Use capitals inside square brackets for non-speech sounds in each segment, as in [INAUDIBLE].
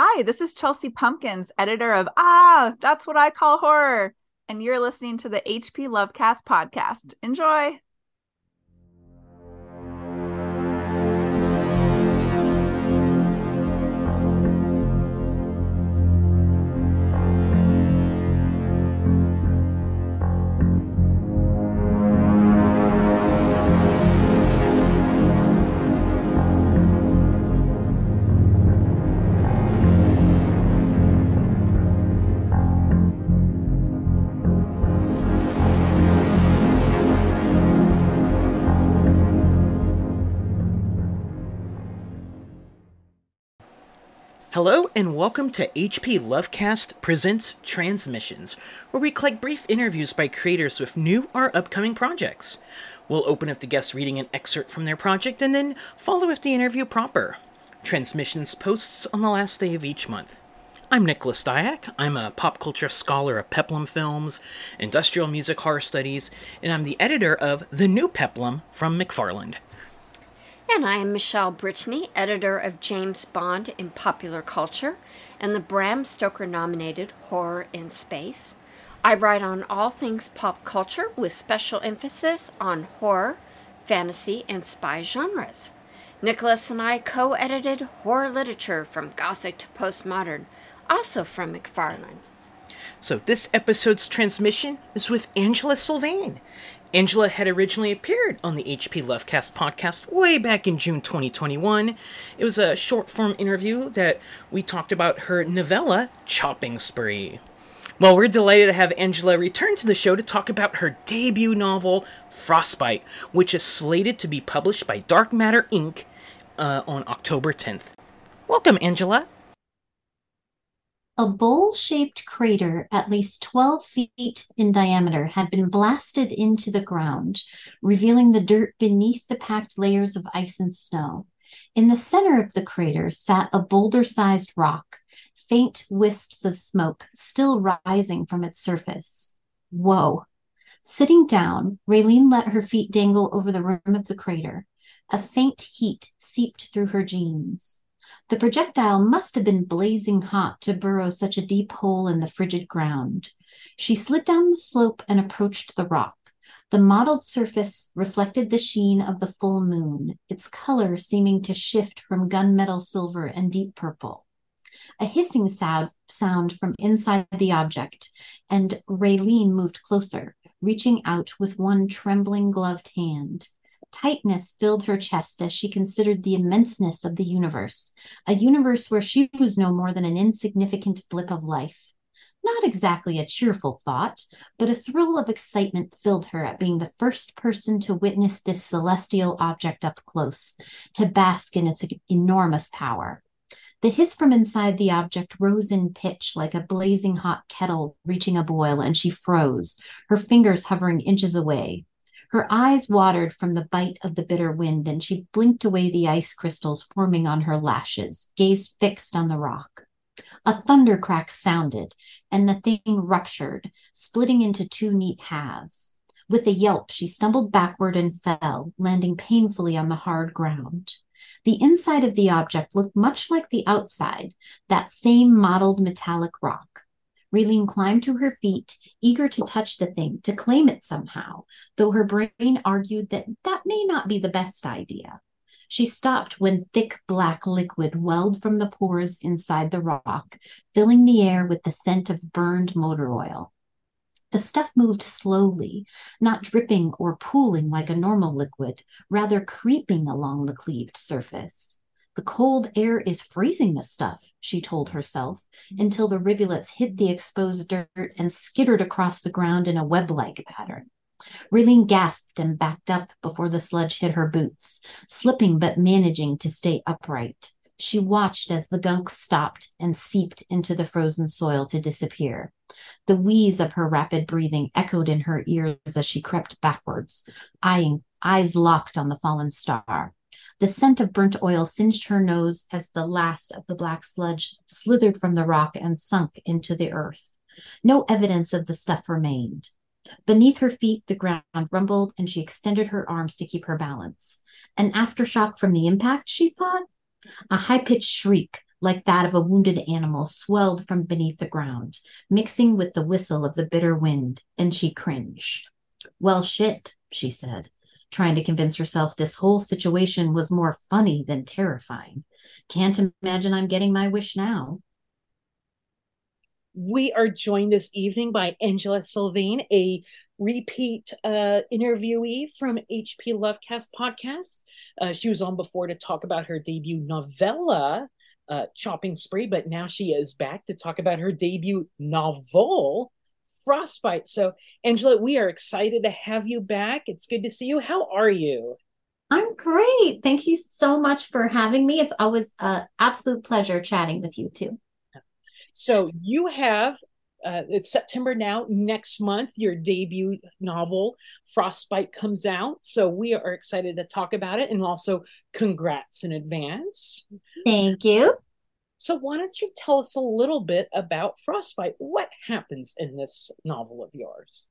Hi, this is Chelsea Pumpkins, editor of Ah, That's What I Call Horror. And you're listening to the HP Lovecast podcast. Enjoy. Hello and welcome to HP Lovecast Presents Transmissions, where we collect brief interviews by creators with new or upcoming projects. We'll open with the guests reading an excerpt from their project and then follow with the interview proper. Transmissions posts on the last day of each month. I'm Nicholas Diak. I'm a pop culture scholar of Peplum films, industrial music horror studies, and I'm the editor of The New Peplum from McFarland. And I am Michele Brittany, editor of James Bond in Popular Culture and the Bram Stoker nominated Horror in Space. I write on all things pop culture with special emphasis on horror, fantasy, and spy genres. Nicholas and I co edited horror literature from Gothic to postmodern, also from McFarland. So, this episode's transmission is with Angela Sylvaine. Angela had originally appeared on the HP Lovecast podcast way back in June 2021. It was a short form interview that we talked about her novella, Chopping Spree. Well, we're delighted to have Angela return to the show to talk about her debut novel, Frostbite, which is slated to be published by Dark Matter Inc. Uh, on October 10th. Welcome, Angela. A bowl-shaped crater at least 12 feet in diameter had been blasted into the ground, revealing the dirt beneath the packed layers of ice and snow. In the center of the crater sat a boulder-sized rock, faint wisps of smoke still rising from its surface. Whoa. Sitting down, Raylene let her feet dangle over the rim of the crater. A faint heat seeped through her jeans. The projectile must have been blazing hot to burrow such a deep hole in the frigid ground. She slid down the slope and approached the rock. The mottled surface reflected the sheen of the full moon, its color seeming to shift from gunmetal silver and deep purple. A hissing sound, sound from inside the object, and Raylene moved closer, reaching out with one trembling gloved hand. Tightness filled her chest as she considered the immenseness of the universe, a universe where she was no more than an insignificant blip of life. Not exactly a cheerful thought, but a thrill of excitement filled her at being the first person to witness this celestial object up close, to bask in its enormous power. The hiss from inside the object rose in pitch like a blazing hot kettle reaching a boil, and she froze, her fingers hovering inches away. Her eyes watered from the bite of the bitter wind, and she blinked away the ice crystals forming on her lashes, gaze fixed on the rock. A thunder crack sounded, and the thing ruptured, splitting into two neat halves. With a yelp, she stumbled backward and fell, landing painfully on the hard ground. The inside of the object looked much like the outside, that same mottled metallic rock. Raylene climbed to her feet, eager to touch the thing, to claim it somehow, though her brain argued that that may not be the best idea. She stopped when thick black liquid welled from the pores inside the rock, filling the air with the scent of burned motor oil. The stuff moved slowly, not dripping or pooling like a normal liquid, rather creeping along the cleaved surface. The cold air is freezing the stuff, she told herself, mm-hmm. until the rivulets hit the exposed dirt and skittered across the ground in a web like pattern. Raylene gasped and backed up before the sludge hit her boots, slipping but managing to stay upright. She watched as the gunk stopped and seeped into the frozen soil to disappear. The wheeze of her rapid breathing echoed in her ears as she crept backwards, eyeing, eyes locked on the fallen star. The scent of burnt oil singed her nose as the last of the black sludge slithered from the rock and sunk into the earth. No evidence of the stuff remained. Beneath her feet, the ground rumbled, and she extended her arms to keep her balance. An aftershock from the impact, she thought? A high pitched shriek, like that of a wounded animal, swelled from beneath the ground, mixing with the whistle of the bitter wind, and she cringed. Well, shit, she said, trying to convince herself this whole situation was more funny than terrifying. Can't imagine I'm getting my wish now. We are joined this evening by Angela Sylvaine, a repeat uh, interviewee from HP Lovecast podcast. Uh, she was on before to talk about her debut novella, uh, Chopping Spree, but now she is back to talk about her debut novel, Frostbite. So, Angela, we are excited to have you back. It's good to see you. How are you? I'm great. Thank you so much for having me. It's always an absolute pleasure chatting with you too. So you have uh, it's September now. Next month, your debut novel, Frostbite, comes out. So we are excited to talk about it and also congrats in advance. Thank you. So, why don't you tell us a little bit about Frostbite? What happens in this novel of yours?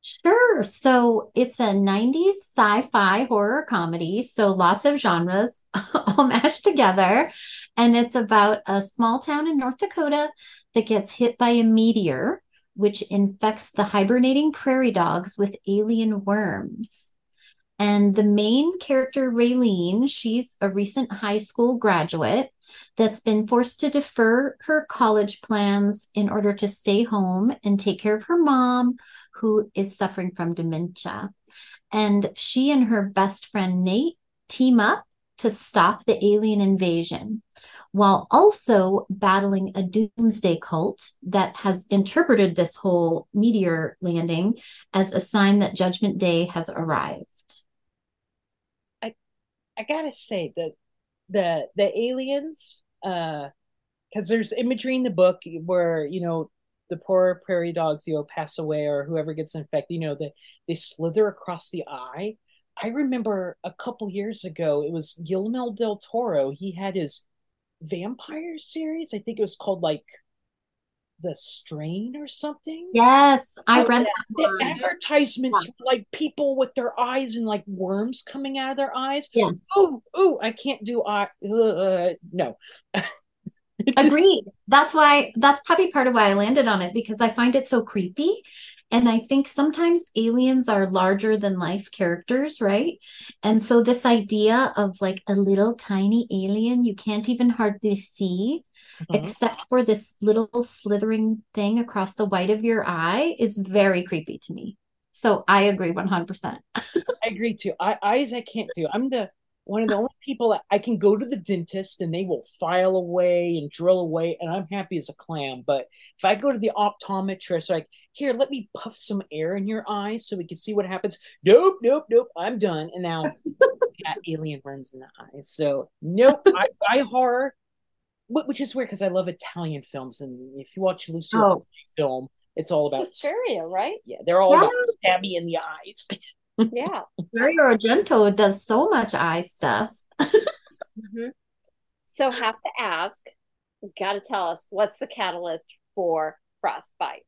Sure. So it's a 90s sci fi horror comedy. So lots of genres [LAUGHS] all mashed together. And it's about a small town in North Dakota that gets hit by a meteor, which infects the hibernating prairie dogs with alien worms. And the main character, Raylene, she's a recent high school graduate that's been forced to defer her college plans in order to stay home and take care of her mom, who is suffering from dementia. And she and her best friend Nate team up to stop the alien invasion while also battling a doomsday cult that has interpreted this whole meteor landing as a sign that Judgment Day has arrived. I gotta say that the the aliens, uh, because there's imagery in the book where you know the poor prairie dogs, you know, pass away or whoever gets infected, you know, they, they slither across the eye. I remember a couple years ago, it was Guillermo del Toro. He had his vampire series. I think it was called like The Strain or something. Yes, I read that. The one. advertisements yeah. like people with their eyes and like worms coming out of their eyes. Yeah. Oh, oh, I can't do eye. Uh, no. [LAUGHS] Agreed. That's why that's probably part of why I landed on it because I find it so creepy. And I think sometimes aliens are larger than life characters, right? And so this idea of like a little tiny alien you can't even hardly see, mm-hmm. except for this little slithering thing across the white of your eye, is very creepy to me. So I agree 100%. I agree too. I, eyes I can't do. I'm the one of the only people that I can go to the dentist and they will file away and drill away, and I'm happy as a clam. But if I go to the optometrist, like, here, let me puff some air in your eyes so we can see what happens. Nope, nope, nope. I'm done. And now [LAUGHS] alien worms in the eyes. So nope, I, I horror, which is weird because I love Italian films, and if you watch Lucio oh. film, it's all about Suspiria, right? Yeah, they're all yeah. about stabby in the eyes. [LAUGHS] yeah. Dario Argento does so much eye stuff. mm-hmm. So have to ask, got to tell us what's the catalyst for frostbite?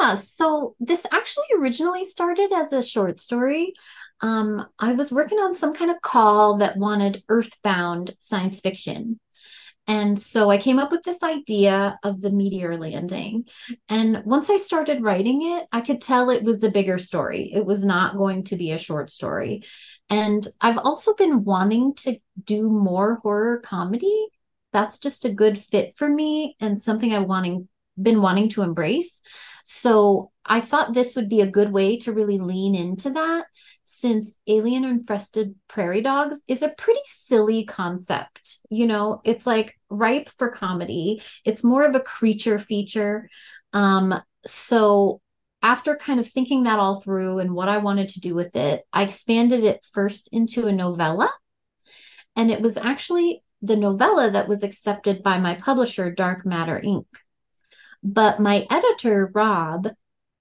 Yeah, so this actually originally started as a short story. Um, I was working on some kind of call that wanted earthbound science fiction. And so I came up with this idea of the meteor landing. And once I started writing it, I could tell it was a bigger story. It was not going to be a short story. And I've also been wanting to do more horror comedy. That's just a good fit for me and something I'm wanting been wanting to embrace. So I thought this would be a good way to really lean into that since alien infested prairie dogs is a pretty silly concept. You know, it's like ripe for comedy. It's more of a creature feature. Um, so after kind of thinking that all through and what I wanted to do with it, I expanded it first into a novella. And it was actually the novella that was accepted by my publisher, Dark Matter Inc. But my editor, Rob,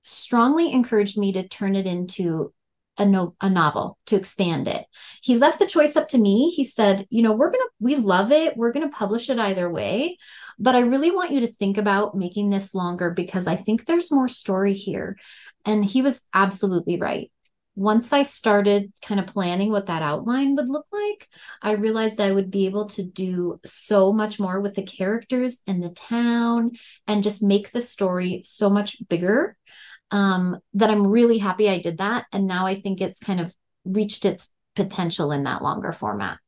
strongly encouraged me to turn it into a, no, a novel to expand it. He left the choice up to me. He said, you know, we're going to, we love it. We're going to publish it either way. But I really want you to think about making this longer because I think there's more story here. And he was absolutely right. Once I started kind of planning what that outline would look like, I realized I would be able to do so much more with the characters and the town and just make the story so much bigger um, that I'm really happy I did that. And now I think it's kind of reached its potential in that longer format.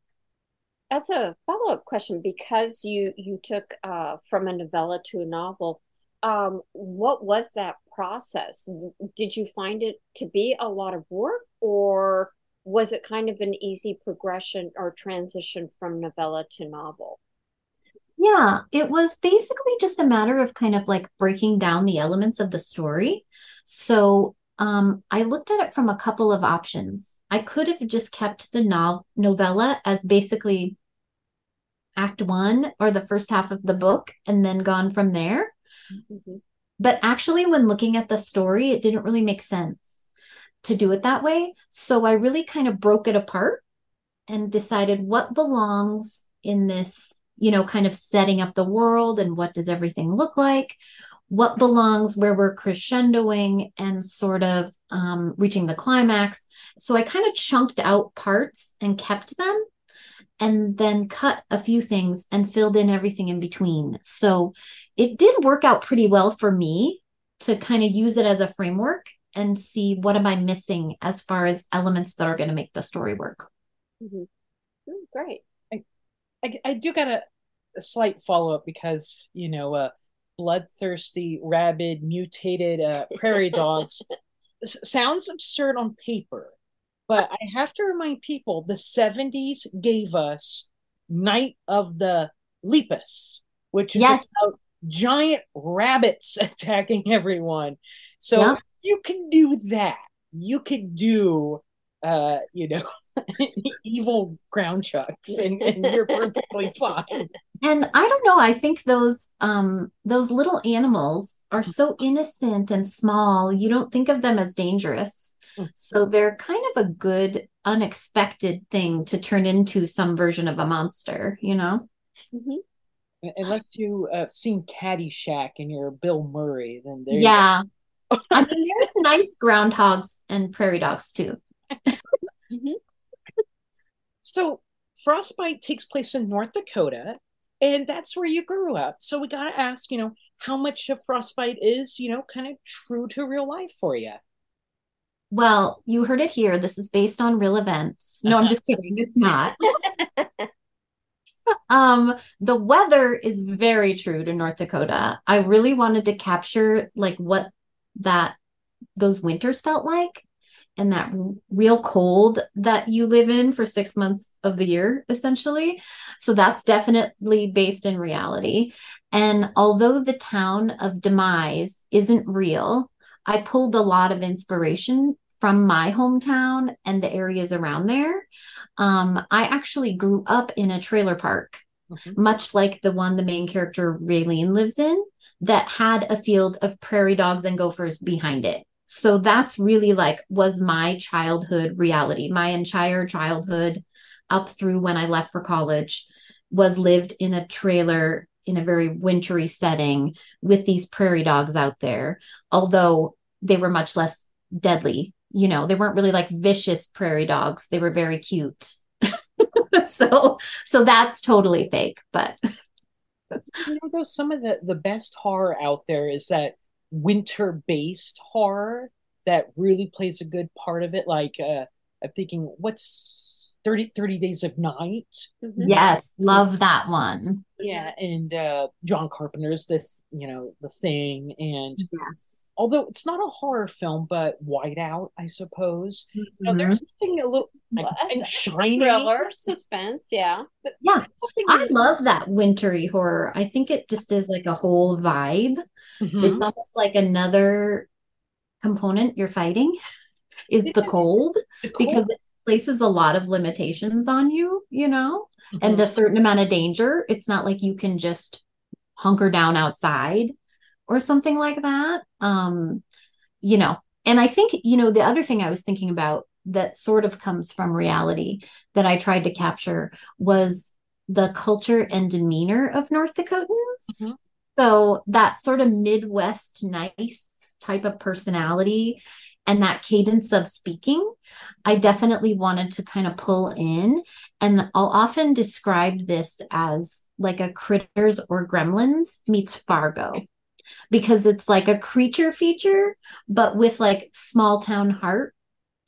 As a follow-up question, because you you took uh, from a novella to a novel, um, what was that process? Did you find it to be a lot of work, or was it kind of an easy progression or transition from novella to novel? Yeah, it was basically just a matter of kind of like breaking down the elements of the story. So um, I looked at it from a couple of options. I could have just kept the no- novella as basically act one or the first half of the book and then gone from there. Mm-hmm. But actually, when looking at the story, it didn't really make sense to do it that way. So I really kind of broke it apart and decided what belongs in this, you know, kind of setting up the world and what does everything look like what belongs where we're crescendoing and sort of um, reaching the climax. So I kind of chunked out parts and kept them and then cut a few things and filled in everything in between. So it did work out pretty well for me to kind of use it as a framework and see what am I missing as far as elements that are going to make the story work. Mm-hmm. Mm, great. I, I, I do got a, a slight follow up because, you know, uh, bloodthirsty, rabid, mutated uh, prairie [LAUGHS] dogs sounds absurd on paper, but I have to remind people the 70s gave us Night of the Lepus, which is yes. about giant rabbits [LAUGHS] attacking everyone. So yep. you can do that. You could do uh, you know, [LAUGHS] evil ground chucks and, and you're perfectly [LAUGHS] fine. And I don't know, I think those um those little animals are so innocent and small. You don't think of them as dangerous. Mm. So they're kind of a good unexpected thing to turn into some version of a monster, you know? Mm-hmm. Unless you have uh, seen Caddyshack and you're Bill Murray, then there Yeah. I mean, there's nice groundhogs and prairie dogs too. mm-hmm. So Frostbite takes place in North Dakota, and that's where you grew up. So we got to ask, you know, how much of Frostbite is, you know, kind of true to real life for you? Well, you heard it here. This is based on real events. No, I'm just kidding. It's not. [LAUGHS] um, the weather is very true to North Dakota. I really wanted to capture like what that those winters felt like and that real cold that you live in for six months of the year, essentially. So that's definitely based in reality. And although the town of Demise isn't real, I pulled a lot of inspiration from my hometown and the areas around there. Um, I actually grew up in a trailer park, mm-hmm. much like the one the main character Raylene lives in, that had a field of prairie dogs and gophers behind it so that's really like was my childhood reality my entire childhood up through when i left for college was lived in a trailer in a very wintry setting with these prairie dogs out there although they were much less deadly you know they weren't really like vicious prairie dogs they were very cute [LAUGHS] so so that's totally fake but you know though some of the the best horror out there is that winter based horror that really plays a good part of it. Like uh, I'm thinking, what's 30, 30 Days of Night? Mm-hmm. Yes, love that one. Yeah, and uh, John Carpenter's this, you know, the thing, and yes, although it's not a horror film, but Whiteout, I suppose. Mm-hmm. You know, there's something a little like, and shiny thriller, suspense, yeah, yeah. I love that wintry horror. I think it just is like a whole vibe. Mm-hmm. It's almost like another component you're fighting [LAUGHS] is the cold, the cold, because it places a lot of limitations on you, you know, mm-hmm. and a certain amount of danger. It's not like you can just hunker down outside or something like that. Um, you know, and I think, you know, the other thing I was thinking about that sort of comes from reality that I tried to capture was the culture and demeanor of North Dakotans. Mm-hmm. So that sort of Midwest nice type of personality and that cadence of speaking, I definitely wanted to kind of pull in. And I'll often describe this as like a critters or gremlins meets Fargo because it's like a creature feature, but with like small town heart.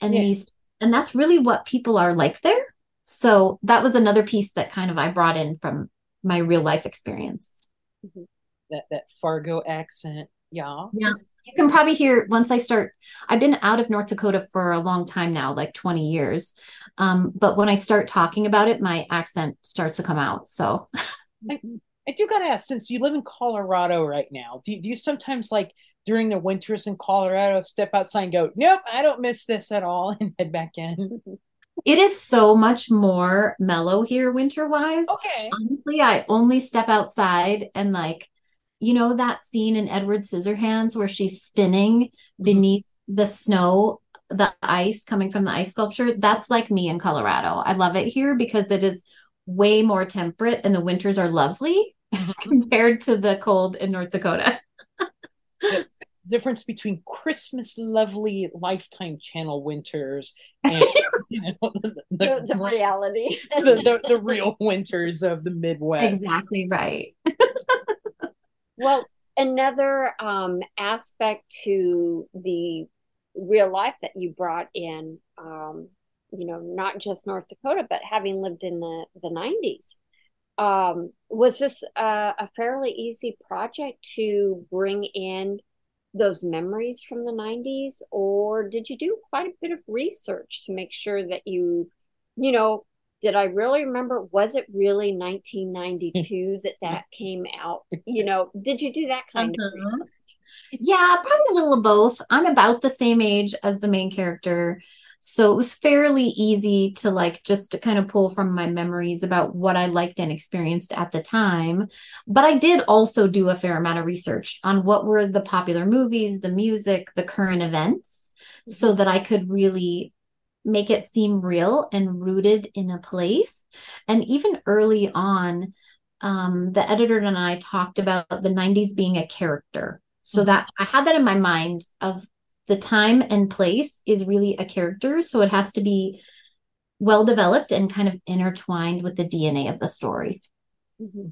And yeah. these, and that's really what people are like there. So that was another piece that kind of I brought in from my real life experience. Mm-hmm. That that Fargo accent, yeah. Yeah. You can probably hear once I start. I've been out of North Dakota for a long time now, like 20 years. Um, but when I start talking about it, my accent starts to come out. So I, I do gotta ask, since you live in Colorado right now, do, do you sometimes like during the winters in Colorado step outside and go, Nope, I don't miss this at all [LAUGHS] and head back in? It is so much more mellow here winter wise. Okay. Honestly, I only step outside and like, you know, that scene in Edward Scissorhands where she's spinning mm-hmm. beneath the snow, the ice coming from the ice sculpture. That's like me in Colorado. I love it here because it is way more temperate and the winters are lovely mm-hmm. [LAUGHS] compared to the cold in North Dakota. the [LAUGHS] difference between Christmas lovely Lifetime Channel winters [LAUGHS] and you know, the, the, the reality, the, the, the real winters of the Midwest. Exactly right. Well, another um, aspect to the real life that you brought in, um, you know, not just North Dakota, but having lived in the the nineties. Um, was this a, a fairly easy project to bring in those memories from the 90s or did you do quite a bit of research to make sure that you you know did i really remember was it really [LAUGHS] 1992 that that came out you know did you do that kind uh-huh. of yeah probably a little of both i'm about the same age as the main character so it was fairly easy to like just to kind of pull from my memories about what I liked and experienced at the time. But I did also do a fair amount of research on what were the popular movies, the music, the current events, mm-hmm. so that I could really make it seem real and rooted in a place. And even early on, um, the editor and I talked about the 90s being a character. So mm-hmm. that I had that in my mind of the time and place is really a character. So it has to be well developed and kind of intertwined with the DNA of the story. Mm-hmm.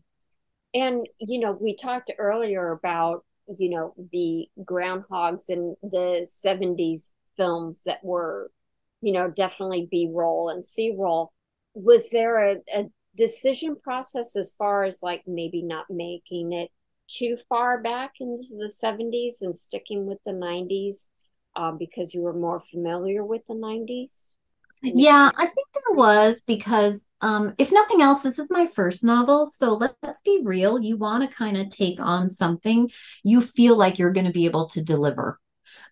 And, you know, we talked earlier about, you know, the groundhogs and the 70s films that were, you know, definitely B roll and C roll. Was there a, a decision process as far as like maybe not making it too far back into the 70s and sticking with the 90s uh, because you were more familiar with the 90s? Yeah, I think there was because um, if nothing else, this is my first novel. So let, let's be real. You want to kind of take on something you feel like you're going to be able to deliver.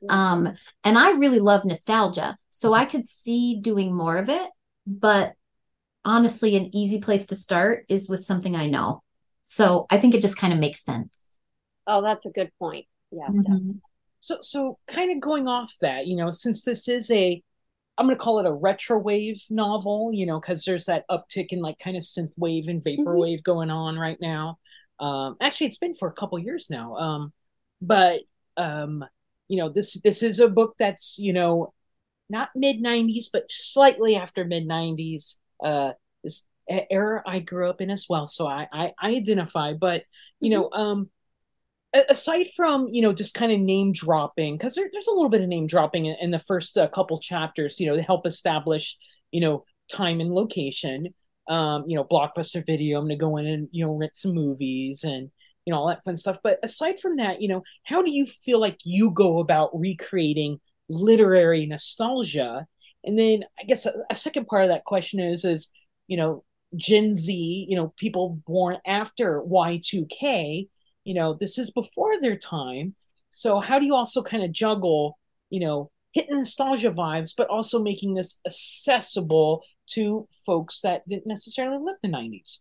Um, and I really love nostalgia. So I could see doing more of it. But honestly, an easy place to start is with something I know. So I think it just kind of makes sense. Oh, that's a good point. Yeah, mm-hmm. So, so kind of going off that, you know, since this is a, I'm going to call it a retro wave novel, you know, because there's that uptick in like kind of synth wave and vapor mm-hmm. wave going on right now. Um, actually, it's been for a couple years now. Um, but um, you know, this this is a book that's you know not mid '90s, but slightly after mid '90s. Uh, this era I grew up in as well, so I I, I identify. But you mm-hmm. know, um, aside from you know just kind of name dropping because there, there's a little bit of name dropping in, in the first uh, couple chapters you know to help establish you know time and location um you know blockbuster video i'm gonna go in and you know rent some movies and you know all that fun stuff. But aside from that you know how do you feel like you go about recreating literary nostalgia? And then i guess a, a second part of that question is is you know gen z you know people born after y2k you know this is before their time. So how do you also kind of juggle you know hitting nostalgia vibes but also making this accessible to folks that didn't necessarily live the 90s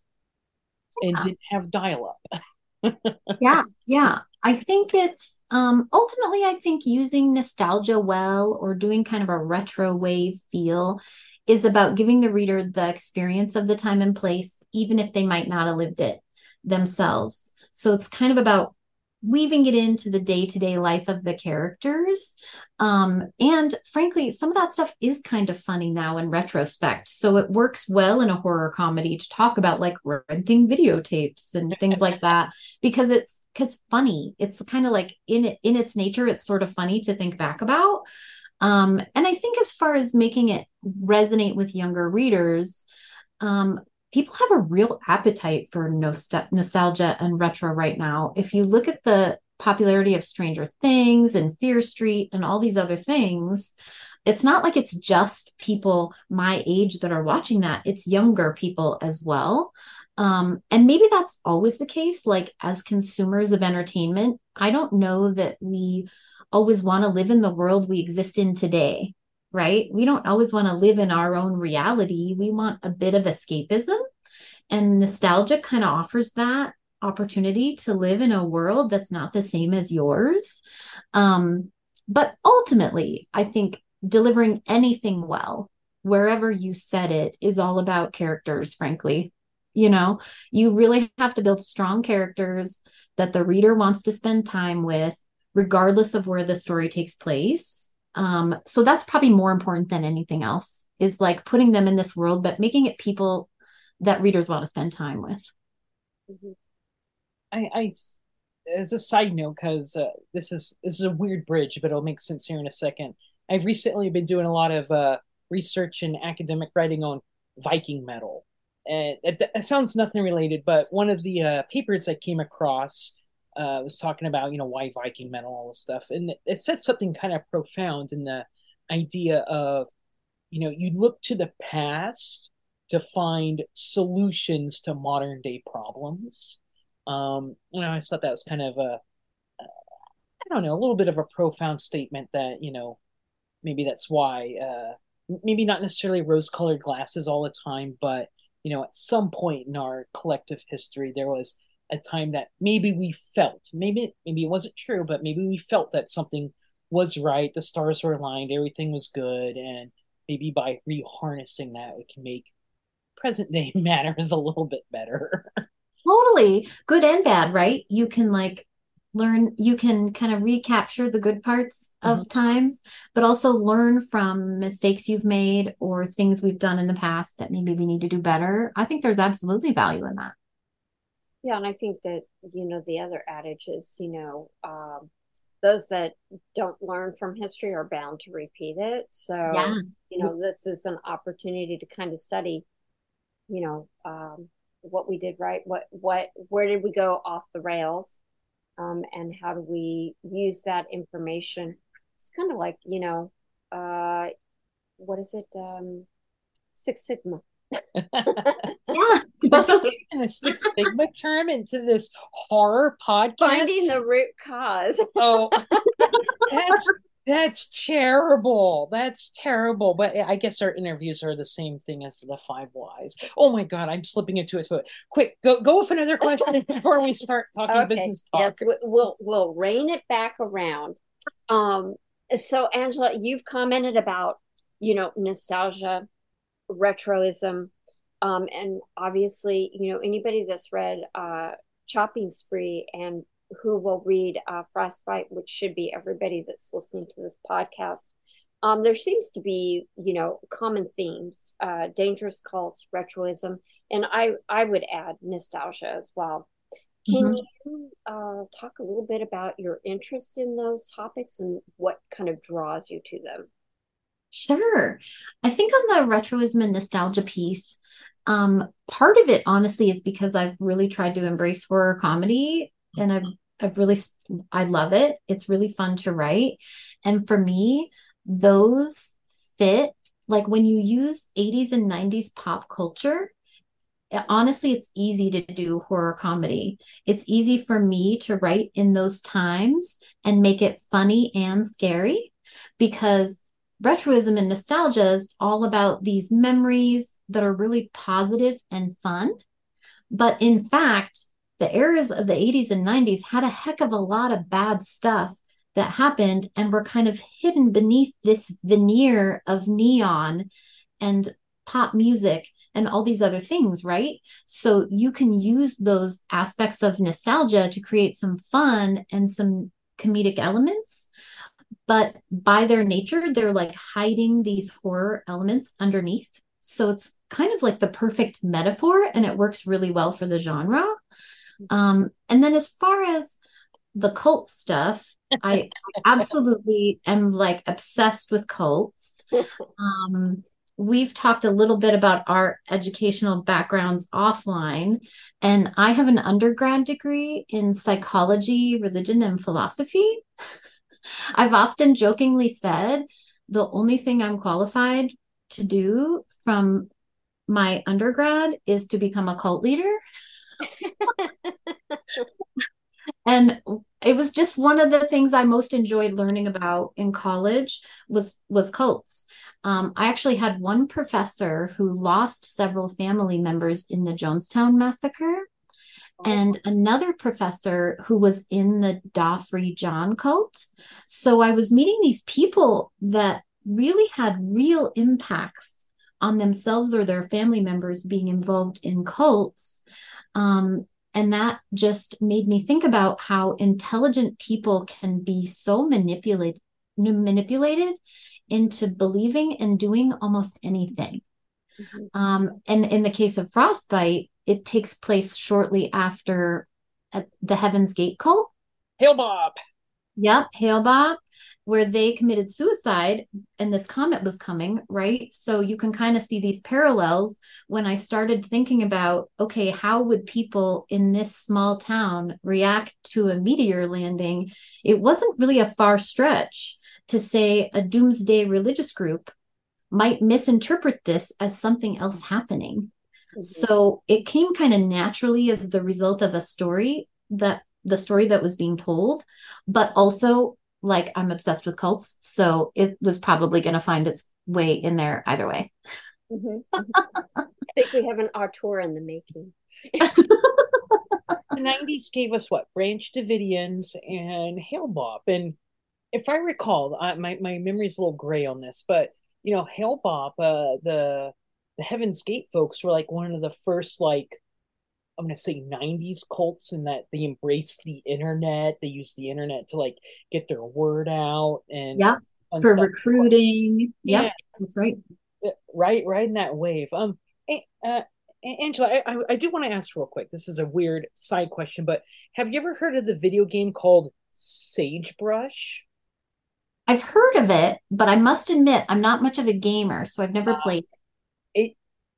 yeah. and didn't have dial-up [LAUGHS] [LAUGHS] yeah yeah. I think it's um ultimately i think using nostalgia well or doing kind of a retro wave feel is about giving the reader the experience of the time and place even if they might not have lived it themselves. So it's kind of about weaving it into the day-to-day life of the characters. Um, and frankly some of that stuff is kind of funny now in retrospect. So it works well in a horror comedy to talk about like renting videotapes and [LAUGHS] things like that because it's because funny. It's kind of like in it in its nature it's sort of funny to think back about. Um, and i think as far as making it resonate with younger readers um, people have a real appetite for nost- nostalgia and retro right now. If you look at the popularity of Stranger Things and Fear Street and all these other things, it's not like it's just people my age that are watching that, it's younger people as well. Um, and maybe that's always the case. Like, as consumers of entertainment, I don't know that we always want to live in the world we exist in today right? We don't always want to live in our own reality. We want a bit of escapism. And nostalgia kind of offers that opportunity to live in a world that's not the same as yours. Um, but ultimately, I think delivering anything well, wherever you set it, is all about characters, frankly. You know, you really have to build strong characters that the reader wants to spend time with, regardless of where the story takes place. Um, so that's probably more important than anything else is like putting them in this world, but making it people that readers want to spend time with. Mm-hmm. I, I, as a side note, because uh, this is this is a weird bridge, but it'll make sense here in a second. I've recently been doing a lot of uh, research and academic writing on Viking metal, and it, it sounds nothing related, but one of the uh, papers I came across uh, was talking about you know why Viking metal, all this stuff, and it said something kind of profound in the idea of you know you look to the past to find solutions to modern day problems. Um, know, I thought that was kind of a I don't know a little bit of a profound statement that you know maybe that's why uh, maybe not necessarily rose colored glasses all the time, but you know at some point in our collective history there was a time that maybe we felt maybe maybe it wasn't true but maybe we felt that something was right the stars were aligned everything was good and maybe by reharnessing that we can make present day [LAUGHS] matters a little bit better. Totally. Good and bad right? You can like learn you can kind of recapture the good parts of mm-hmm. times but also learn from mistakes you've made or things we've done in the past that maybe we need to do better. I think there's absolutely value in that yeah, and I think that, you know, the other adage is, you know, um, those that don't learn from history are bound to repeat it. So, yeah. you know, this is an opportunity to kind of study, you know, um, what we did right, what, what, where did we go off the rails, um, and how do we use that information? It's kind of like, you know, uh, what is it? Um, Six Sigma yeah, totally. a Six Sigma term into this horror podcast. Finding the root cause. [LAUGHS] oh, that's that's terrible. That's terrible. But I guess our interviews are the same thing as the five whys. Oh my god, I'm slipping into it. Quick, go go with another question [LAUGHS] before we start talking okay. business talk. Yes, we'll we'll rein it back around. Um, so Angela, you've commented about you know nostalgia retroism. Um, and obviously, you know, anybody that's read uh, Chopping Spree and who will read uh, Frostbite, which should be everybody that's listening to this podcast, um, there seems to be, you know, common themes: uh, dangerous cults, retroism, and I I would add nostalgia as well. Can mm-hmm. you uh, talk a little bit about your interest in those topics and what kind of draws you to them? Sure. I think on the retroism and nostalgia piece, um, part of it honestly is because I've really tried to embrace horror comedy and I've I've really I love it. It's really fun to write. And for me, those fit like when you use 80s and 90s pop culture, honestly it's easy to do horror comedy. It's easy for me to write in those times and make it funny and scary because retroism and nostalgia is all about these memories that are really positive and fun. But in fact, the eras of the 80s and 90s had a heck of a lot of bad stuff that happened and were kind of hidden beneath this veneer of neon and pop music and all these other things, right? So you can use those aspects of nostalgia to create some fun and some comedic elements. But by their nature, they're like hiding these horror elements underneath. So it's kind of like the perfect metaphor and it works really well for the genre. Um, and then as far as the cult stuff, I [LAUGHS] absolutely am like obsessed with cults. [LAUGHS] Um, we've talked a little bit about our educational backgrounds offline, and I have an undergrad degree in psychology, religion, and philosophy. I've often jokingly said the only thing I'm qualified to do from my undergrad is to become a cult leader. [LAUGHS] and it was just one of the things I most enjoyed learning about in college was was cults. Um, I actually had one professor who lost several family members in the Jonestown massacre, and another professor who was in the Da Free John cult. So I was meeting these people that really had real impacts on themselves or their family members being involved in cults. Um, and that just made me think about how intelligent people can be so manipulated manipulated into believing and doing almost anything. Mm-hmm. Um, and in the case of frostbite, it takes place shortly after the Heaven's Gate cult. Hale-Bopp. Yep, Hale-Bopp, where they committed suicide and this comet was coming, right? So you can kind of see these parallels when I started thinking about okay, how would people in this small town react to a meteor landing? It wasn't really a far stretch to say a doomsday religious group might misinterpret this as something else happening. Mm-hmm. So it came kind of naturally as the result of a story that the story that was being told, but also like I'm obsessed with cults, so it was probably going to find its way in there either way. [LAUGHS] Mm-hmm. I think we have an auteur in the making. the 90s gave us what? Branch Davidians and Hale-Bopp. And if I recall, I, my, my memory's a little gray on this, but you know, Hale-Bopp, uh, the the Heaven's Gate folks were like one of the first like I'm gonna say 90s cults in that they embraced the internet. They used the internet to like get their word out and yeah for recruiting. Yeah, yep, that's right. Right, right in that wave. Um, uh, Angela, I, I do want to ask real quick. This is a weird side question, but have you ever heard of the video game called Sagebrush? I've heard of it, but I must admit I'm not much of a gamer, so I've never uh, played. It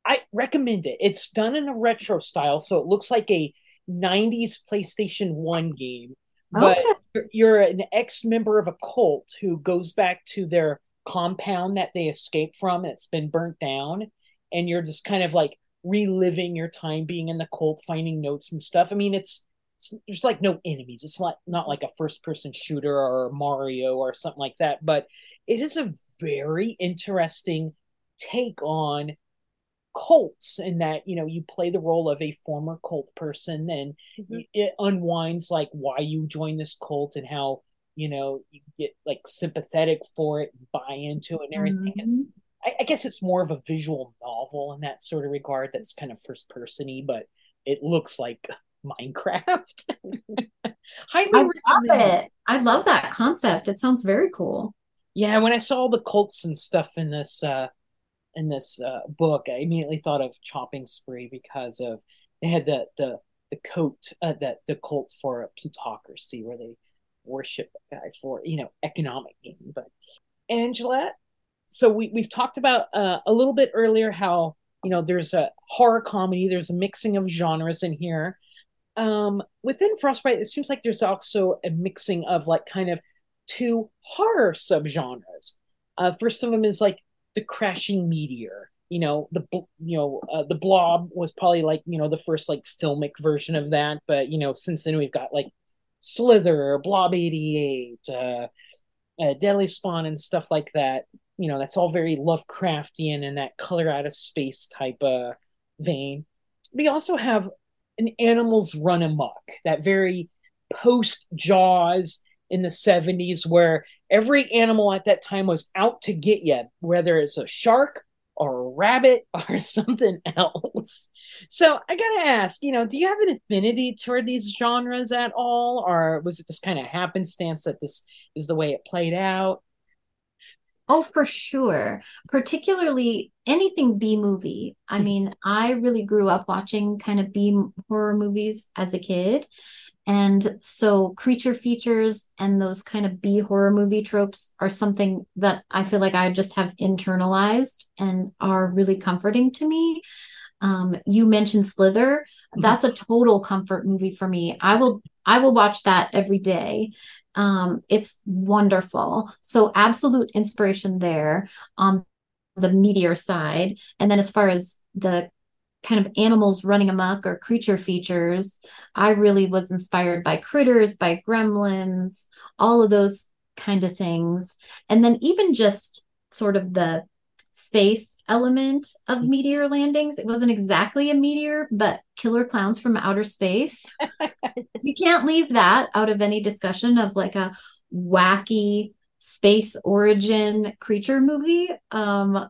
I recommend it. It's done in a retro style, so it looks like a 90s PlayStation 1 game. But okay. you're an ex member of a cult who goes back to their compound that they escaped from. It's been burnt down. And you're just kind of like reliving your time being in the cult, finding notes and stuff. I mean, it's there's like no enemies. It's not not like a first person shooter or Mario or something like that. But it is a very interesting take on cults in that you know you play the role of a former cult person and mm-hmm. it unwinds like why you join this cult and how you know you get like sympathetic for it buy into it and everything mm-hmm. I, I, guess it's more of a visual novel in that sort of regard that's kind of first persony but it looks like minecraft [LAUGHS] Highly I love it i love that concept it sounds very cool yeah when i saw all the cults and stuff in this uh in this uh, book, I immediately thought of Chopping Spree because of they had the the the coat uh, that the cult for plutocracy where they worship a guy for you know economic gain. But Angela, so we we've talked about uh, a little bit earlier how you know there's a horror comedy, there's a mixing of genres in here. Um, within Frostbite, it seems like there's also a mixing of like kind of two horror subgenres. Uh, first of them is like the crashing meteor. You know the you know uh, the blob was probably like you know the first like filmic version of that. But you know since then we've got like slither blob 88 uh, uh, deadly spawn and stuff like that. You know that's all very lovecraftian and that color out of space type of vein. We also have an animals run amok that very post jaws in the 70s where every animal at that time was out to get you, whether it's a shark or a rabbit [LAUGHS] or something else. So I gotta ask, you know, do you have an affinity toward these genres at all, or was it just kind of happenstance that this is the way it played out? Oh, for sure. Particularly anything B movie. I Mm-hmm. mean, I really grew up watching kind of B horror movies as a kid. And so creature features and those kind of B horror movie tropes are something that I feel like I just have internalized and are really comforting to me. Um, you mentioned Slither. That's a total comfort movie for me. I will I will watch that every day. Um, it's wonderful. So absolute inspiration there on the meteor side. And then as far as the kind of animals running amok or creature features, I really was inspired by critters, by gremlins, all of those kind of things. And then even just sort of the space element of meteor landings. It wasn't exactly a meteor, but killer clowns from outer space. [LAUGHS] you can't leave that out of any discussion of like a wacky space origin creature movie. Um,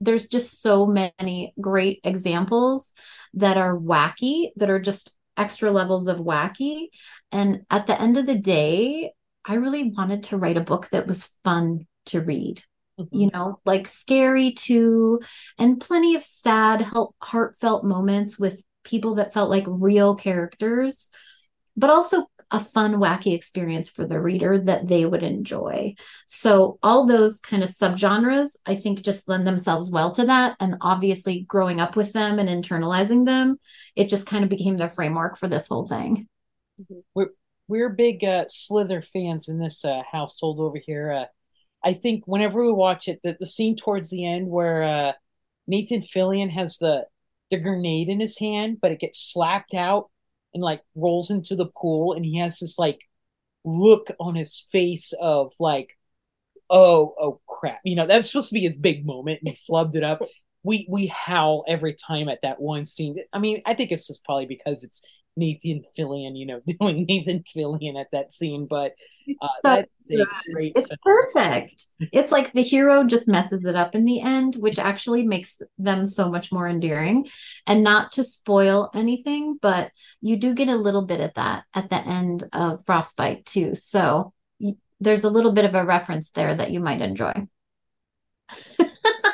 there's just so many great examples that are wacky, that are just extra levels of wacky. And at the end of the day, I really wanted to write a book that was fun to read you know, like scary too, and plenty of sad, help, heartfelt moments with people that felt like real characters, but also a fun, wacky experience for the reader that they would enjoy. So, all those kind of subgenres, I think, just lend themselves well to that. And obviously, growing up with them and internalizing them, it just kind of became the framework for this whole thing. We're we're big uh, Slither fans in this uh, household over here. Uh, I think whenever we watch it, the, the scene towards the end where uh, Nathan Fillion has the the grenade in his hand, but it gets slapped out and like rolls into the pool, and he has this like look on his face of like, oh, oh crap, you know, that's supposed to be his big moment, and he [LAUGHS] flubbed it up. We we howl every time at that one scene. I mean, I think it's just probably because it's Nathan Fillion, you know, [LAUGHS] doing Nathan Fillion at that scene, but uh, So that's a great. It's perfect. It's like the hero just messes it up in the end, which actually makes them so much more endearing. And not to spoil anything, but you do get a little bit of that at the end of Frostbite too. So y- there's a little bit of a reference there that you might enjoy. [LAUGHS]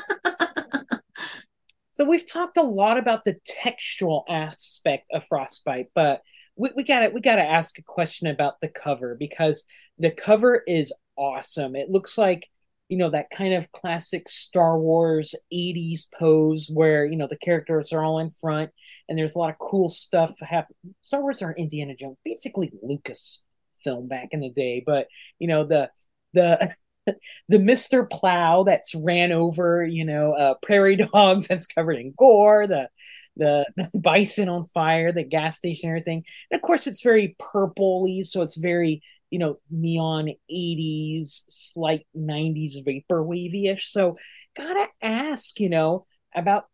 So we've talked a lot about the textual aspect of Frostbite, but we, we gotta we gotta ask a question about the cover because the cover is awesome. It looks like you know that kind of classic Star Wars '80s pose where you know the characters are all in front and there's a lot of cool stuff happen. Star Wars are Indiana Jones, basically Lucas film back in the day, but you know the the [LAUGHS] the Mr. Plow that's ran over, you know, uh, prairie [LAUGHS] dogs that's covered in gore, the, the the bison on fire, the gas station, everything. And of course, it's very purpley, so it's very you know neon 80s, slight 90s vaporwave ish. So gotta ask, you know, about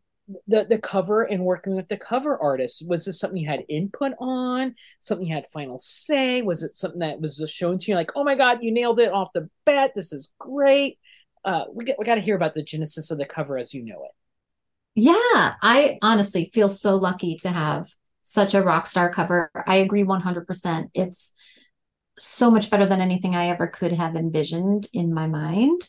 the the cover and working with the cover artist was this something you had input on? Something you had final say? Was it something that was just shown to you like oh my god you nailed it off the bat. This is great. Uh we got we got to hear about the genesis of the cover as you know it. Yeah, I honestly feel so lucky to have such a rock star cover. I agree 100%. It's so much better than anything I ever could have envisioned in my mind.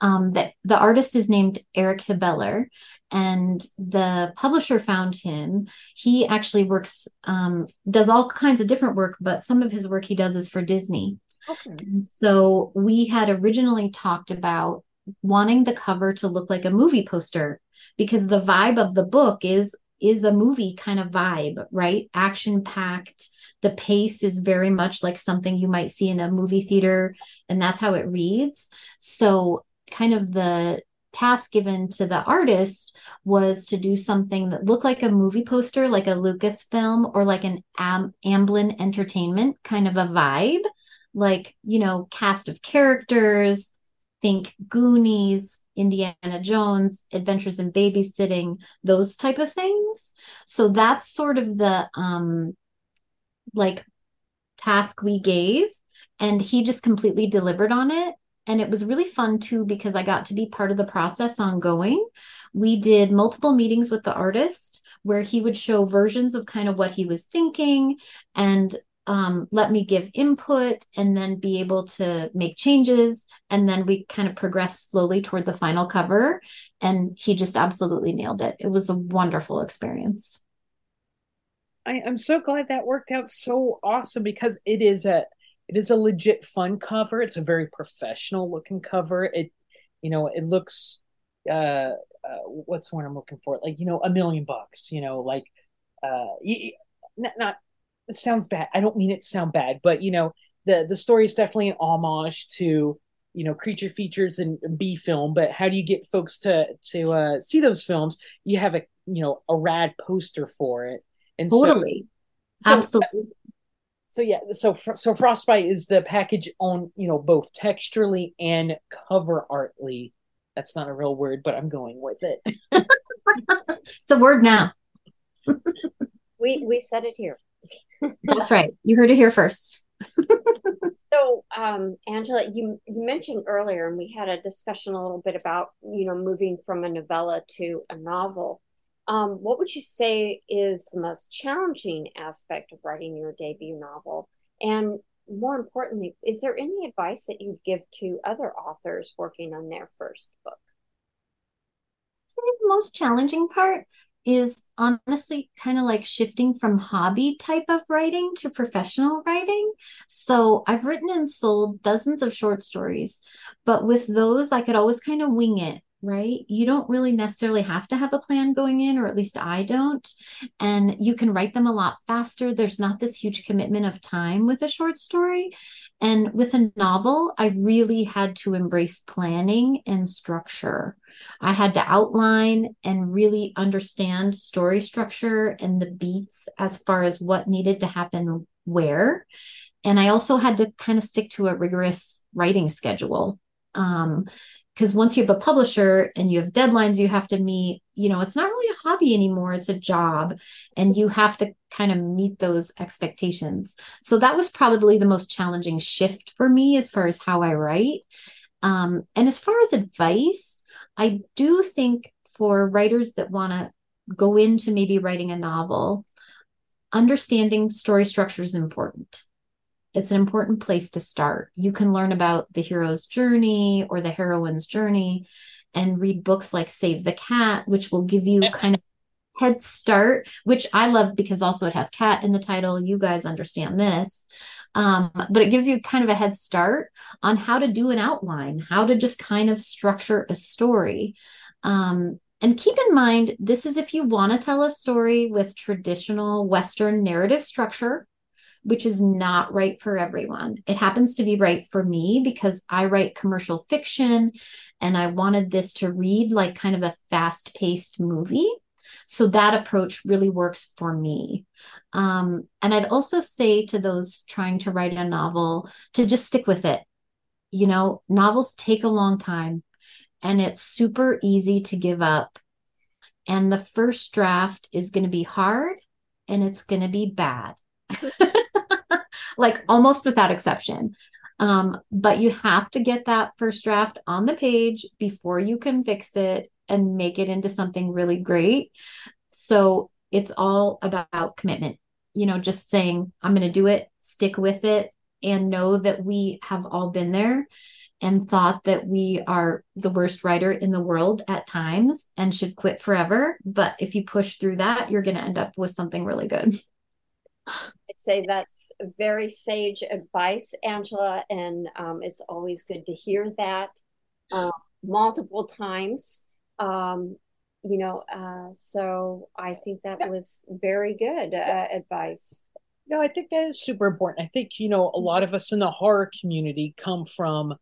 Um, that the artist is named Eric Hibeller, and the publisher found him. He actually works, um, does all kinds of different work, but some of his work he does is for Disney. okay so we had originally talked about wanting the cover to look like a movie poster because the vibe of the book is is a movie kind of vibe, right? Action packed. The pace is very much like something you might see in a movie theater and that's how it reads. So kind of the task given to the artist was to do something that looked like a movie poster, like a Lucasfilm or like an Am- Amblin Entertainment kind of a vibe like you know cast of characters think goonies indiana jones adventures in babysitting those type of things so that's sort of the um like task we gave and he just completely delivered on it and it was really fun too because I got to be part of the process ongoing. We did multiple meetings with the artist where he would show versions of kind of what he was thinking and um, let me give input and then be able to make changes. And then we kind of progressed slowly toward the final cover. And he just absolutely nailed it. It was a wonderful experience. I, am so glad that worked out so awesome because it is a it is a legit fun cover. It's a very professional looking cover. It you know it looks uh, uh what's one I'm looking for like you know a million bucks. You know like uh not it sounds bad. I don't mean it to sound bad, but you know, the the story is definitely an homage to you know creature features and B film. But how do you get folks to to uh, see those films? You have a you know a rad poster for it, and totally, so, absolutely. So, so yeah, so so Frostbite is the package on you know both texturally and cover artly. That's not a real word, but I'm going with it. [LAUGHS] it's a word now. we we said it here. That's right. You heard it here first. [LAUGHS] so, um, Angela, you you mentioned earlier, and we had a discussion a little bit about you know moving from a novella to a novel. Um, what would you say is the most challenging aspect of writing your debut novel? And more importantly, is there any advice that you'd give to other authors working on their first book? the most challenging part is honestly kind of like shifting from hobby type of writing to professional writing. So I've written and sold dozens of short stories, but with those, I could always kind of wing it right? You don't really necessarily have to have a plan going in, or at least I don't. And you can write them a lot faster. There's not this huge commitment of time with a short story. And with a novel, I really had to embrace planning and structure. I had to outline and really understand story structure and the beats as far as what needed to happen where. And I also had to kind of stick to a rigorous writing schedule. Um, because once you have a publisher and you have deadlines you have to meet you know it's not really a hobby anymore it's a job and you have to kind of meet those expectations. So that was probably the most challenging shift for me as far as how i write. Um, and as far as advice i do think for writers that want to go into maybe writing a novel understanding story structure is important it's an important place to start. You can learn about the hero's journey or the heroine's journey and read books like Save the Cat, which will give you kind of head start, which I love because also it has cat in the title. You guys understand this. Um, but it gives you kind of a head start on how to do an outline, how to just kind of structure a story. Um, and keep in mind, this is if you want to tell a story with traditional Western narrative structure, which is not right for everyone. It happens to be right for me because I write commercial fiction and I wanted this to read like kind of a fast paced movie. So that approach really works for me. Um, and I'd also say to those trying to write a novel to just stick with it. You know, novels take a long time and it's super easy to give up. And the first draft is going to be hard and it's going to be bad. [LAUGHS] like almost without exception. Um, but you have to get that first draft on the page before you can fix it and make it into something really great. So it's all about commitment, you know, just saying, I'm going to do it, stick with it, and know that we have all been there and thought that we are the worst writer in the world at times and should quit forever. But if you push through that, you're going to end up with something really good. [LAUGHS] I'd say that's very sage advice, Angela, and um, it's always good to hear that uh, multiple times. Um, you know, uh, so I think that was very good uh, advice. No, I think that is super important. I think you know a lot of us in the horror community come from,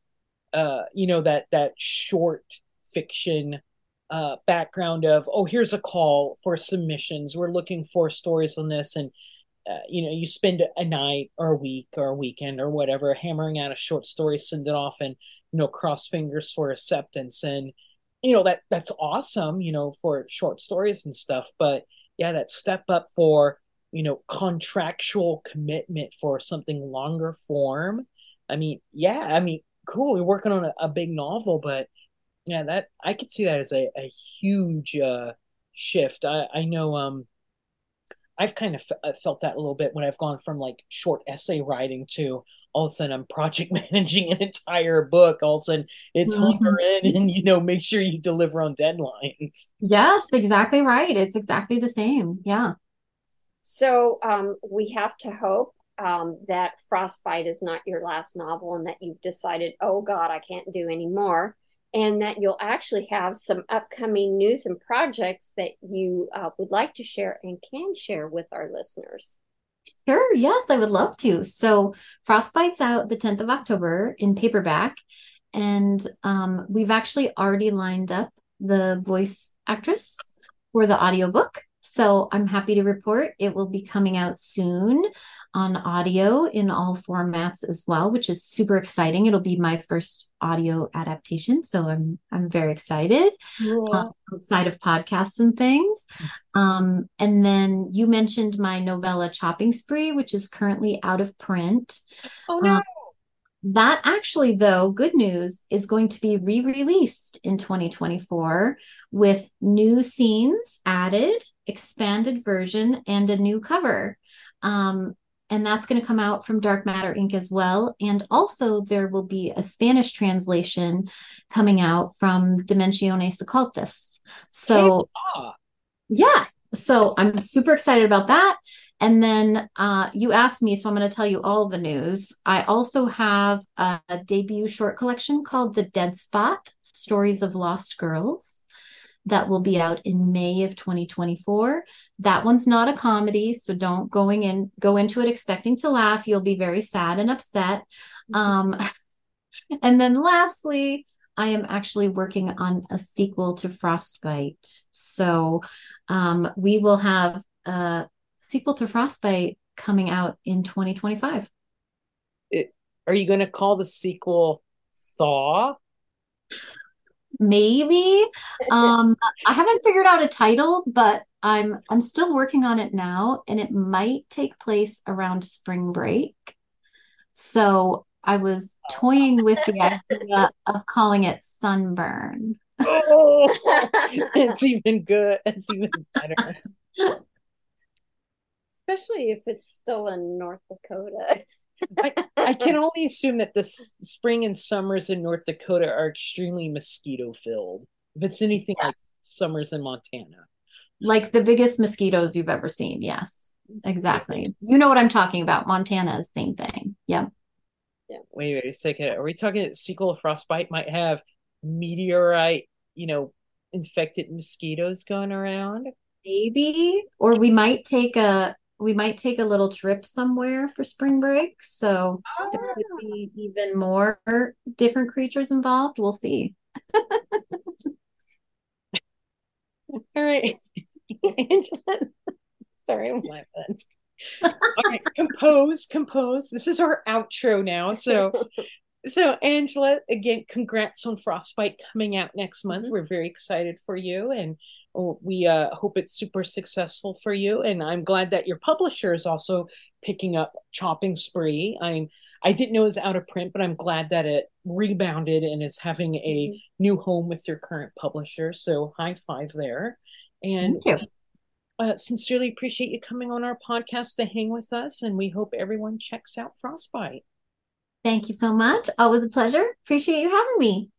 uh, you know, that that short fiction uh, background of oh here's a call for submissions. We're looking for stories on this, and uh, you know you spend a night or a week or a weekend or whatever hammering out a short story send it off and you know cross fingers for acceptance and you know that that's awesome you know for short stories and stuff but yeah that step up for you know contractual commitment for something longer form i mean yeah i mean cool. You're working on a, a big novel, but yeah, that I could see that as a, a huge uh, shift. I, I know um, I've kind of f- felt that a little bit when I've gone from like short essay writing to all of a sudden I'm project [LAUGHS] managing an entire book. All of a sudden it's Mhm. hunker in and you know make sure you deliver on deadlines. [LAUGHS] Yes, exactly right. It's exactly the same. Yeah. So um, we have to hope um, that Frostbite is not your last novel and that you've decided, oh God, I can't do any more. And that you'll actually have some upcoming news and projects that you uh, would like to share and can share with our listeners. Sure, yes, I would love to. So Frostbite's out the 10th of October in paperback, and um, we've actually already lined up the voice actress for the audiobook. So I'm happy to report it will be coming out soon on audio in all formats as well, which is super exciting. It'll be my first audio adaptation, so I'm I'm very excited uh, outside of podcasts and things. Um, and then you mentioned my novella Chopping Spree, which is currently out of print. oh no. uh, That actually, though, good news, is going to be re released in 2024 with new scenes added, expanded version, and a new cover. Um, and that's going to come out from Dark Matter Inc. as well. And also, there will be a Spanish translation coming out from Dimensiones Ocultas. So, Ah, yeah. So I'm super excited about that. And then uh, you asked me, so I'm going to tell you all the news. I also have a, a debut short collection called The Dead Spot Stories of Lost Girls that will be out in May of 2024. That one's not a comedy, so don't going in go into it expecting to laugh. You'll be very sad and upset. Um, [LAUGHS] and then lastly, I am actually working on a sequel to Frostbite. So um, we will have a sequel to Frostbite coming out in 2025. are you going to call the sequel Thaw? Maybe. [LAUGHS] Um, I haven't figured out a title, but I'm I'm still working on it now, and it might take place around spring break. So I was toying with the idea [LAUGHS] of calling it Sunburn. Oh, [LAUGHS] it's even good. It's even better. Especially if it's still in North Dakota. I, I can [LAUGHS] only assume that the s- spring and summers in North Dakota are extremely mosquito filled. If it's anything like summers in Montana. Like the biggest mosquitoes you've ever seen. Yes, mm-hmm. exactly. You know what I'm talking about. Montana is same thing. Yep. Wait, wait a second. Are we talking that sequel of Frostbite might have meteorite, you know, infected mosquitoes going around? Maybe. Or we might take a we might take a little trip somewhere for spring break. So there could ah. be even more different creatures involved. We'll see. [LAUGHS] All right. Angela. [LAUGHS] Sorry, I'm laughing. All right, compose, compose. This is our outro now. So so Angela, again, congrats on Frostbite coming out next month. Mm-hmm. We're very excited for you and oh, we uh, hope it's super successful for you. And I'm glad that your publisher is also picking up Chopping Spree. I'm I didn't know it was out of print, but I'm glad that it rebounded and is having a new home with your current publisher. So high five there. And Thank you. uh, sincerely appreciate you coming on our podcast to hang with us. And we hope everyone checks out Frostbite. Thank you so much. Always a pleasure. Appreciate you having me.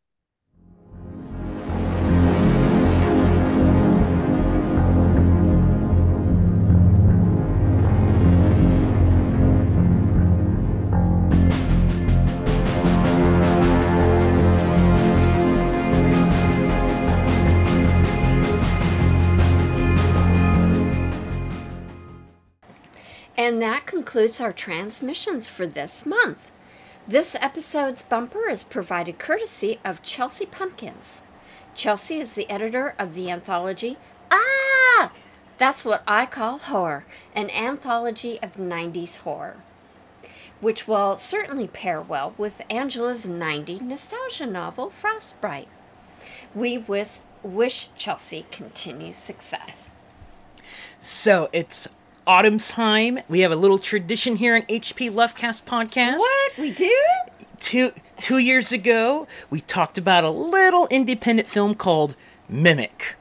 And that concludes our transmissions for this month. This episode's bumper is provided courtesy of Chelsea Pumpkins. Chelsea is the editor of the anthology Ah! That's what I call horror, an anthology of 90s horror, which will certainly pair well with Angela's 90 nostalgia novel, Frostbite. We with wish Chelsea continued success. So it's autumn time. We have a little tradition here on HP Lovecast podcast. What? We do? To Two years ago, we talked about a little independent film called Mimic.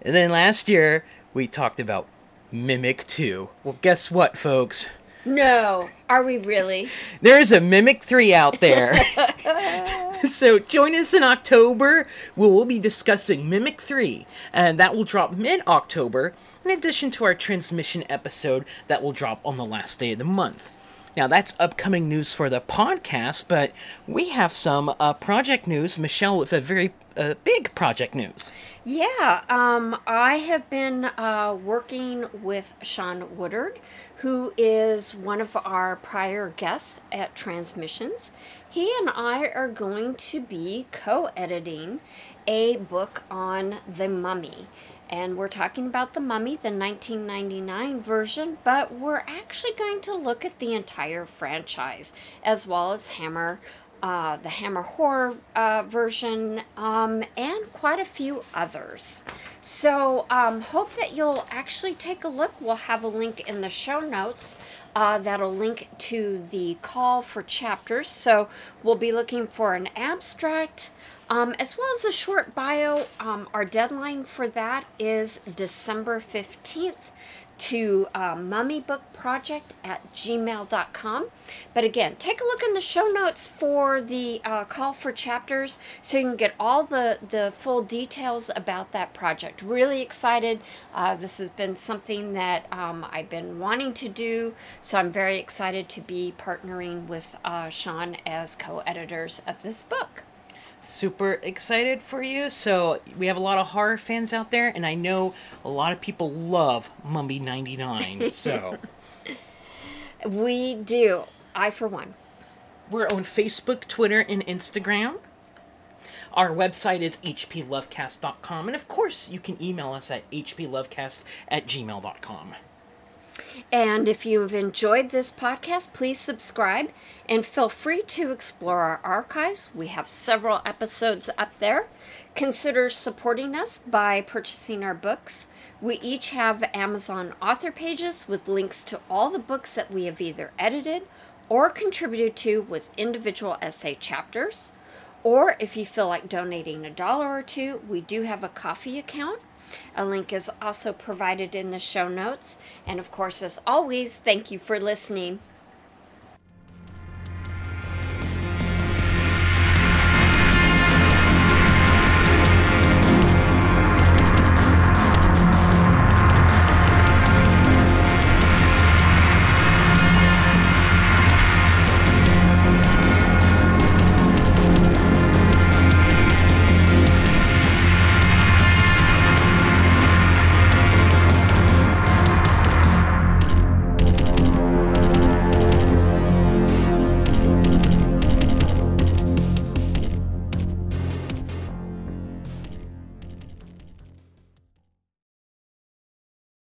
And then last year, we talked about Mimic 2. Well, guess what, folks? No, are we really? [LAUGHS] There's a Mimic 3 out there. [LAUGHS] [LAUGHS] so join us in October we'll be discussing Mimic 3, and that will drop mid October, in addition to our transmission episode that will drop on the last day of the month. Now, that's upcoming news for the podcast, but we have some uh, project news. Michele with a very uh, big project news. Yeah, um, I have been uh, working with Sean Woodard, who is one of our prior guests at Transmissions. He and I are going to be co editing a book on the mummy. And we're talking about The Mummy, the 1999 version, but we're actually going to look at the entire franchise as well as Hammer, uh, the Hammer Horror uh, version, um, and quite a few others. So, um, hope that you'll actually take a look. We'll have a link in the show notes uh, that'll link to the call for chapters. So, we'll be looking for an abstract um, as well as a short bio. Um, our deadline for that is December 15th to uh, mummybookproject at gmail.com. But again, take a look in the show notes for the uh, call for chapters so you can get all the, the full details about that project. Really excited. Uh, this has been something that um, I've been wanting to do, so I'm very excited to be partnering with uh, Sean as co editors of this book super excited for you. So we have a lot of horror fans out there, and I know a lot of people love Mummy ninety nine. [LAUGHS] So we do. I for one. We're on Facebook, Twitter, and Instagram. Our website is hplovecast.com, and of course, you can email us at hplovecast at gmail.com. And if you've enjoyed this podcast, please subscribe and feel free to explore our archives. We have several episodes up there. Consider supporting us by purchasing our books. We each have Amazon author pages with links to all the books that we have either edited or contributed to with individual essay chapters. Or if you feel like donating a dollar or two, we do have a Ko-fi account a link is also provided in the show notes. And of course, as always, thank you for listening.